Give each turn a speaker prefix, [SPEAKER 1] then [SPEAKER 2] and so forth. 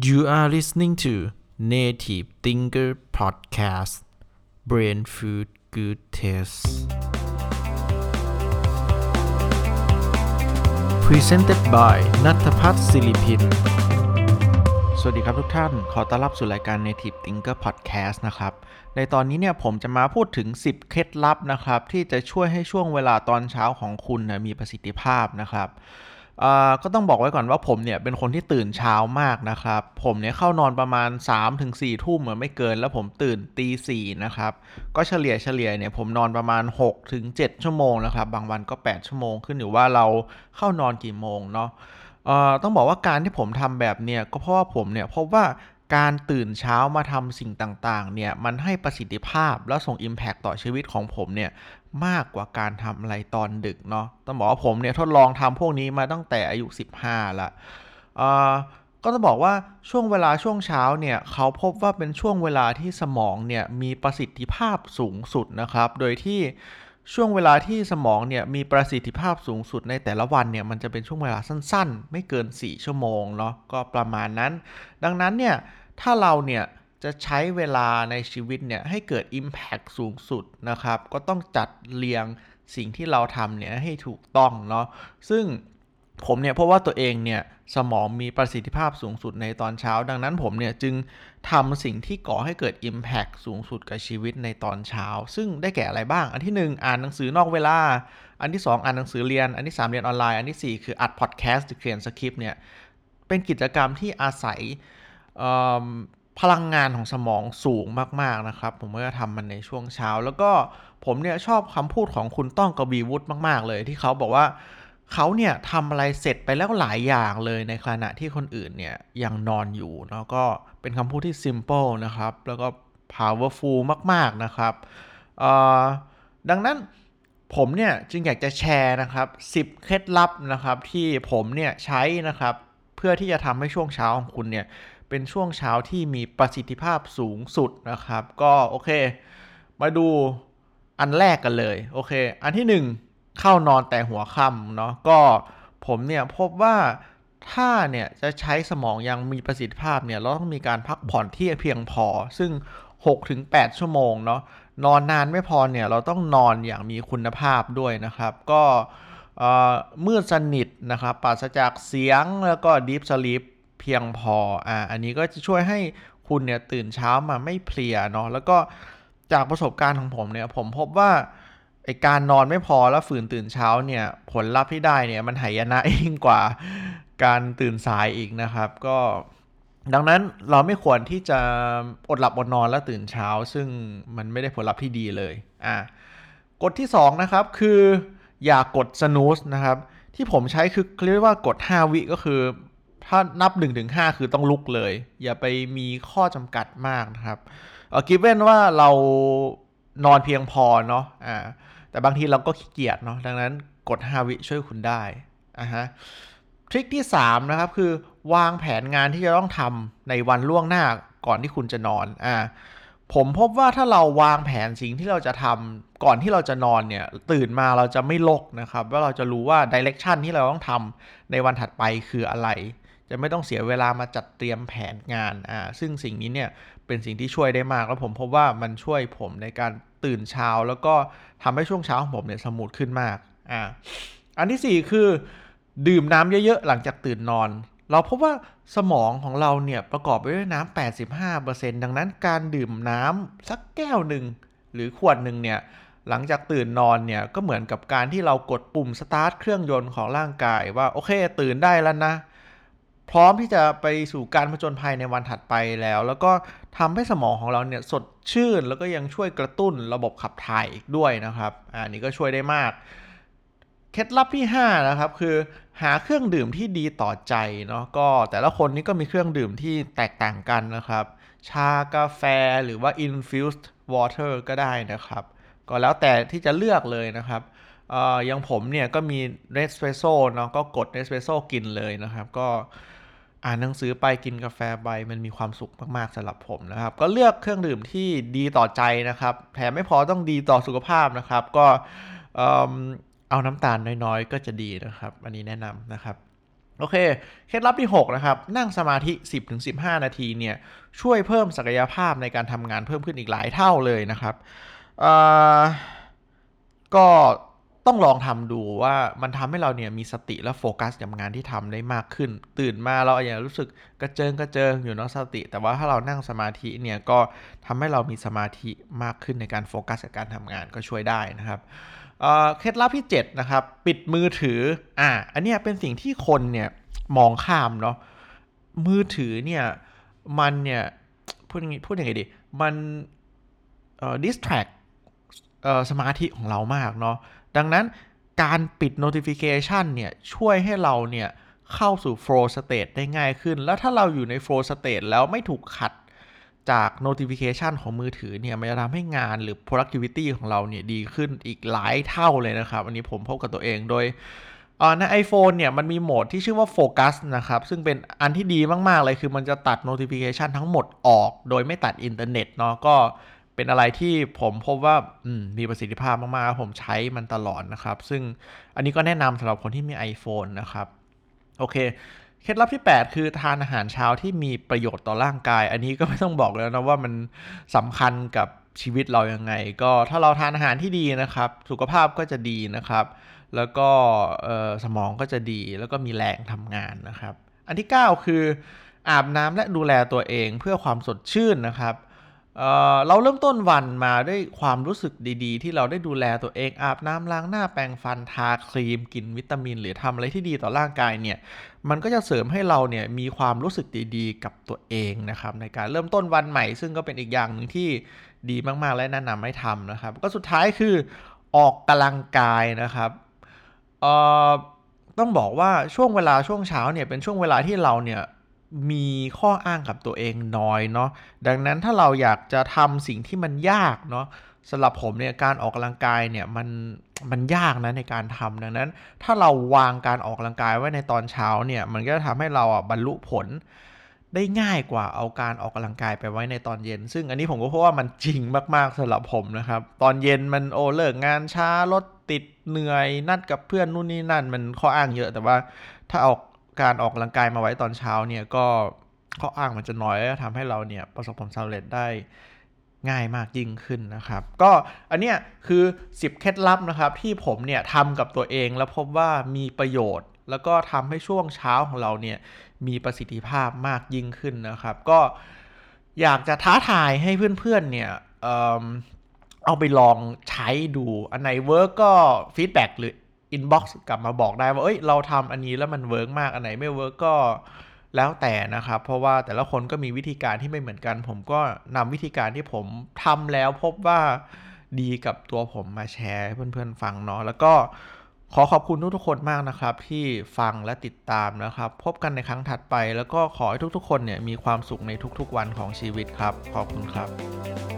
[SPEAKER 1] You are listening to Native Thinker Podcast Brain Food Good Taste Presented by นัทพัฒน์ศิริพิน สวัสดีครับทุกท่าน ขอต้อนรับสู่รายการ Native Thinker Podcast นะครับ ในตอนนี้เนี่ยผมจะมาพูดถึง 10 เคล็ดลับนะครับ ที่จะช่วยให้ช่วงเวลาตอนเช้าของคุณนะมีประสิทธิภาพนะครับ ก็ต้องบอกไว้ก่อนว่าผมเนี่ยเป็นคนที่ตื่นเช้ามากนะครับ ผมเนี่ยเข้านอนประมาณ 3-4ทุ่มอะไม่เกิน แล้วผมตื่นตีสี่นะครับ ก็เฉลี่ยเฉลี่ยเนี่ยผมนอนประมาณ 6-7ชั่วโมงนะครับ บางวันก็ 8 ชั่วโมงขึ้นอยู่ว่าเราเข้านอนกี่โมงเนาะต้องบอกว่าการที่ผมทำแบบเนี่ยก็เพราะว่าผมเนี่ยพบว่า การตื่นเช้ามาทำสิ่งต่างๆ เนี่ย มันให้ประสิทธิภาพและส่ง Impact ต่อชีวิตของผมเนี่ย มากกว่าการทำอะไรตอนดึกเนาะต้องบอกว่าผมเนี่ยทดลองทำพวกนี้มาตั้งแต่อายุ 15 ละเอ่อก็ต้องบอกว่าช่วงเวลาช่วงเช้าเนี่ยเขาพบว่าเป็นช่วงเวลาที่สมองเนี่ยมีประสิทธิภาพสูงสุดนะครับ โดยที่ช่วงเวลาที่สมองเนี่ยมีประสิทธิภาพสูงสุดในแต่ละวันเนี่ยมันจะเป็นช่วงเวลาสั้นๆ ไม่เกิน 4 ชั่วโมงเนาะก็ประมาณนั้น ดังนั้นเนี่ย ถ้าเราเนี่ยจะใช้เวลาในชีวิตเนี่ยให้เกิด Impact สูงสุดนะครับ ก็ต้องจัดเรียงสิ่งที่เราทำเนี่ยให้ถูกต้องเนาะซึ่งผมเนี่ยเพราะว่าตัวเองเนี่ยสมองมีประสิทธิภาพสูงสุดในตอนเช้า ดังนั้นผมเนี่ยจึงทำสิ่งที่ก่อให้เกิด Impact สูงสุดกับชีวิตในตอนเช้า ซึ่งได้แก่อะไรบ้าง อันที่ 1 อ่านหนังสือนอกเวลา อันที่ 2 อ่านหนังสือเรียน อันที่ 3 เรียนออนไลน์ อันที่ 4 คืออัดพอดแคสต์หรือเขียนสคริปต์เนี่ยเป็นกิจกรรมที่อาศัย พลังงานของสมองสูงมากๆนะครับ ผมก็จะทำมันในช่วงเช้า แล้วก็ผมเนี่ยชอบคำพูดของคุณต้องกวีวุฒิมาก ๆ เลย ที่เขาบอกว่าเขาเนี่ยทำอะไรเสร็จไปแล้วหลายอย่างเลยในขณะที่คนอื่นเนี่ยยังนอนอยู่เนาะก็เป็นคำพูดที่ simple นะครับ แล้วก็ powerful มาก ๆ นะครับดังนั้นผมเนี่ยจึงอยากจะแชร์นะครับ 10 เคล็ดลับนะครับที่ผมเนี่ยใช้นะครับ เพื่อที่จะทำให้ช่วงเช้าของคุณเนี่ย เป็นช่วงเช้าที่มีประสิทธิภาพสูงสุดนะครับ ก็โอเค มาดูอันแรกกันเลยโอเค อันที่หนึ่งเข้านอนแต่หัวค่ำเนาะก็ผมเนี่ยพบว่าถ้าเนี่ยจะใช้สมองยังมีประสิทธิภาพเนี่ยเราต้องมีการพักผ่อนที่เพียงพอ ซึ่ง 6-8 ชั่วโมงเนาะนอนนานไม่พอเนี่ยเราต้องนอนอย่างมีคุณภาพด้วยนะครับ ก็เอ่อมืดสนิทนะครับปราศจากเสียงแล้วก็ดีฟสลีป เพียงพออ่าอันนี้ก็จะช่วยให้คุณเนี่ยตื่นเช้ามาไม่เพลียเนาะแล้วก็จากประสบการณ์ของผมเนี่ยผมพบว่าไอการนอนไม่พอแล้วฝืนตื่นเช้าเนี่ยผลลัพธ์ที่ได้เนี่ยมันหายนะยิ่งกว่าการตื่นสายอีกนะครับ ก็ดังนั้นเราไม่ควรที่จะอดหลับอดนอนแล้วตื่นเช้า ซึ่งมันไม่ได้ผลลัพธ์ที่ดีเลยอ่ากฎที่ 2 นะครับคืออย่ากด snooze นะครับ ที่ผมใช้คือเรียกว่ากด 5 วิก็คือ ถ้านับ 1-5 คือต้องลุกเลย อย่าไปมีข้อจำกัดมากนะครับเออกิเว้นว่าเรานอนเพียงพอเนาะอ่าแต่บางทีเราก็ขี้เกียจเนาะดังนั้นกด 5 วิช่วยคุณได้อ่าฮะทริคที่ 3 นะครับ คือวางแผนงานที่จะต้องทำในวันล่วงหน้าก่อนที่คุณจะนอนอ่าผมพบว่าถ้าเราวางแผนสิ่งที่เราจะทำก่อนที่เราจะนอนเนี่ย ตื่นมาเราจะไม่ลกนะครับ ว่าเราจะรู้ว่าดิเรกชันที่เราต้องทำในวันถัดไปคืออะไร จะไม่ต้องเสียเวลามาจัดเตรียมแผนงานอ่าซึ่งสิ่งนี้เนี่ยเป็นสิ่งที่ช่วยได้มาก แล้วผมพบว่ามันช่วยผมในการตื่นเช้า แล้วก็ทำให้ช่วงเช้าของผมเนี่ยสมูทขึ้นมากอ่าอันที่ 4 คือ ดื่มน้ำเยอะๆ หลังจากตื่นนอน เราพบว่าสมองของเราเนี่ยประกอบไปด้วยน้ำ85%ดังนั้นการดื่มน้ำสักแก้วหนึ่งหรือขวดหนึ่งเนี่ยหลังจากตื่นนอนเนี่ยก็เหมือนกับการที่เรากดปุ่มสตาร์ทเครื่องยนต์ของร่างกายว่าโอเค ตื่นได้แล้วนะ พร้อมที่จะไปสู่การผจญภัยในวันถัดไปแล้ว แล้วก็ทำให้สมองของเราเนี่ยสดชื่น แล้วก็ยังช่วยกระตุ้นระบบขับถ่ายอีกด้วยนะครับอันนี้ก็ช่วยได้มาก เคล็ดลับที่ 5 นะครับ คือหาเครื่องดื่มที่ดีต่อใจเนาะก็แต่ละคนนี่ก็มีเครื่องดื่มที่แตกต่างกันนะครับ ชากาแฟหรือว่า infused water ก็ได้นะครับ ก็แล้วแต่ที่จะเลือกเลยนะครับอย่างผมเนี่ยก็มีเนสเ p รสโซ่เนาะก็กดเนสเ p รสโซ่กินเลยนะครับ ก็ อ่านหนังสือไปกินกาแฟไปมันมีความสุขมากๆสำหรับผมนะครับ ก็เลือกเครื่องดื่มที่ดีต่อใจนะครับแถมไม่พอต้องดีต่อสุขภาพนะครับ ก็เอาน้ำตาลน้อยๆ ก็จะดีนะครับ อันนี้แนะนำนะครับโอเค เคล็ดลับที่ 6 นะครับ นั่งสมาธิ 10-15 นาทีเนี่ย ช่วยเพิ่มศักยภาพในการทำงานเพิ่มขึ้นอีกหลายเท่าเลยนะครับก็ ต้องลองทำดูว่ามันทำให้เราเนี่ยมีสติและโฟกัสกับงานที่ทำได้มากขึ้น ตื่นมาเราอาจจะรู้สึกกระเจิงกระเจิงอยู่นาะสติ แต่ว่าถ้าเรานั่งสมาธิเนี่ยก็ทำให้เรามีสมาธิมากขึ้นในการโฟกัสกับการทำงานก็ช่วยได้นะครับเคล็ดลับที่ 7 นะครับ ปิดมือถืออ่าอันนี้เป็นสิ่งที่คนเนี่ยมองข้ามเนาะมือถือเนี่ยมันเนี่ยพูดยังไงพูดยังไงดี มันเอ่อ distract สมาธิของเรามากเนาะดังนั้นการปิด notification เนี่ยช่วยให้เราเนี่ยเข้าสู่ flow state ได้ง่ายขึ้น แล้วถ้าเราอยู่ใน flow state แล้วไม่ถูกขัดจาก notification ของมือถือเนี่ยมันจะทำให้งานหรือ productivity ของเราเนี่ยดีขึ้นอีกหลายเท่าเลยนะครับ อันนี้ผมพบกับตัวเองโดยใน iPhone เนี่ยมันมีโหมดที่ชื่อว่า Focus นะครับ ซึ่งเป็นอันที่ดีมาก ๆ เลยคือมันจะตัด notification ทั้งหมดออก โดยไม่ตัดอินเทอร์เน็ตเนาะก็ เป็นอะไรที่ผมพบว่ามีประสิทธิภาพมากๆ ผมใช้มันตลอดนะครับ ซึ่งอันนี้ก็แนะนำสำหรับคนที่มี iPhone นะครับ โอเค เคล็ดลับที่ 8 คือทานอาหารเช้าที่มีประโยชน์ต่อร่างกาย อันนี้ก็ไม่ต้องบอกแล้วนะว่ามันสำคัญกับชีวิตเรายังไง ก็ถ้าเราทานอาหารที่ดีนะครับ สุขภาพก็จะดีนะครับ แล้วก็สมองก็จะดี แล้วก็มีแรงทำงานนะครับ อันที่ 9 คืออาบน้ำและดูแลตัวเองเพื่อความสดชื่นนะครับ เราเริ่มต้นวันมาด้วยความรู้สึกดีๆ ที่เราได้ดูแลตัวเองอาบน้ำล้างหน้าแปรงฟันทาครีมกินวิตามิน หรือทำอะไรที่ดีต่อร่างกายเนี่ยมันก็จะเสริมให้เราเนี่ยมีความรู้สึกดีๆ กับตัวเองนะครับในการเริ่มต้นวันใหม่ ซึ่งก็เป็นอีกอย่างหนึ่งที่ดีมากๆ และแนะนำให้ทำนะครับ ก็สุดท้ายคือออกกำลังกายนะครับต้องบอกว่าช่วงเวลาช่วงเช้าเนี่ยเป็นช่วงเวลาที่เราเนี่ย มีข้ออ้างกับตัวเองน้อยเนาะดังนั้นถ้าเราอยากจะทำสิ่งที่มันยากเนาะสำหรับผมเนี่ยการออกกำลังกายเนี่ยมันมันยากนะในการทำดังนั้น ถ้าเราวางการออกกำลังกายไว้ในตอนเช้าเนี่ยมันก็จะทำให้เราอะบรรลุผลได้ง่ายกว่าเอาการออกกำลังกายไปไว้ในตอนเย็น ซึ่งอันนี้ผมก็เพราะว่ามันจริงมากๆสำหรับผมนะครับ ตอนเย็นมันโอเลิกงานช้ารถติดเหนื่อยนัดกับเพื่อนนู่นนี่นั่น มันข้ออ้างเยอะแต่ว่าถ้าออก การออกกำลังกายมาไว้ตอนเช้าเนี่ยก็ข้ออ้างมันจะน้อยและทำให้เราเนี่ยประสบผลสำเร็จได้ง่ายมากยิ่งขึ้นนะครับ ก็อันเนี้ยคือ 10 เคล็ดลับนะครับ ที่ผมเนี่ยทำกับตัวเองแล้วพบว่ามีประโยชน์ แล้วก็ทำให้ช่วงเช้าของเราเนี่ยมีประสิทธิภาพมากยิ่งขึ้นนะครับ ก็อยากจะท้าทายให้เพื่อนๆเนี่ยเอเอาไปลองใช้ดู อันไหน work ก็ feedback หรือ inbox กลับมาบอกได้ว่าเอ้ยเราทำอันนี้แล้วมัน work มากอันไหนไม่ work ก็แล้วแต่นะครับ เพราะว่าแต่ละคนก็มีวิธีการที่ไม่เหมือนกัน ผมก็นำวิธีการที่ผมทำแล้วพบว่าดีกับตัวผมมาแชร์ให้เพื่อนๆฟังเนาะแล้วก็ขอขอบคุณทุกๆคนมากนะครับ ที่ฟังและติดตามนะครับ พบกันในครั้งถัดไป แล้วก็ขอให้ทุกๆ คนเนี่ยมีความสุขในทุกๆวันของชีวิตครับ ขอบคุณครับ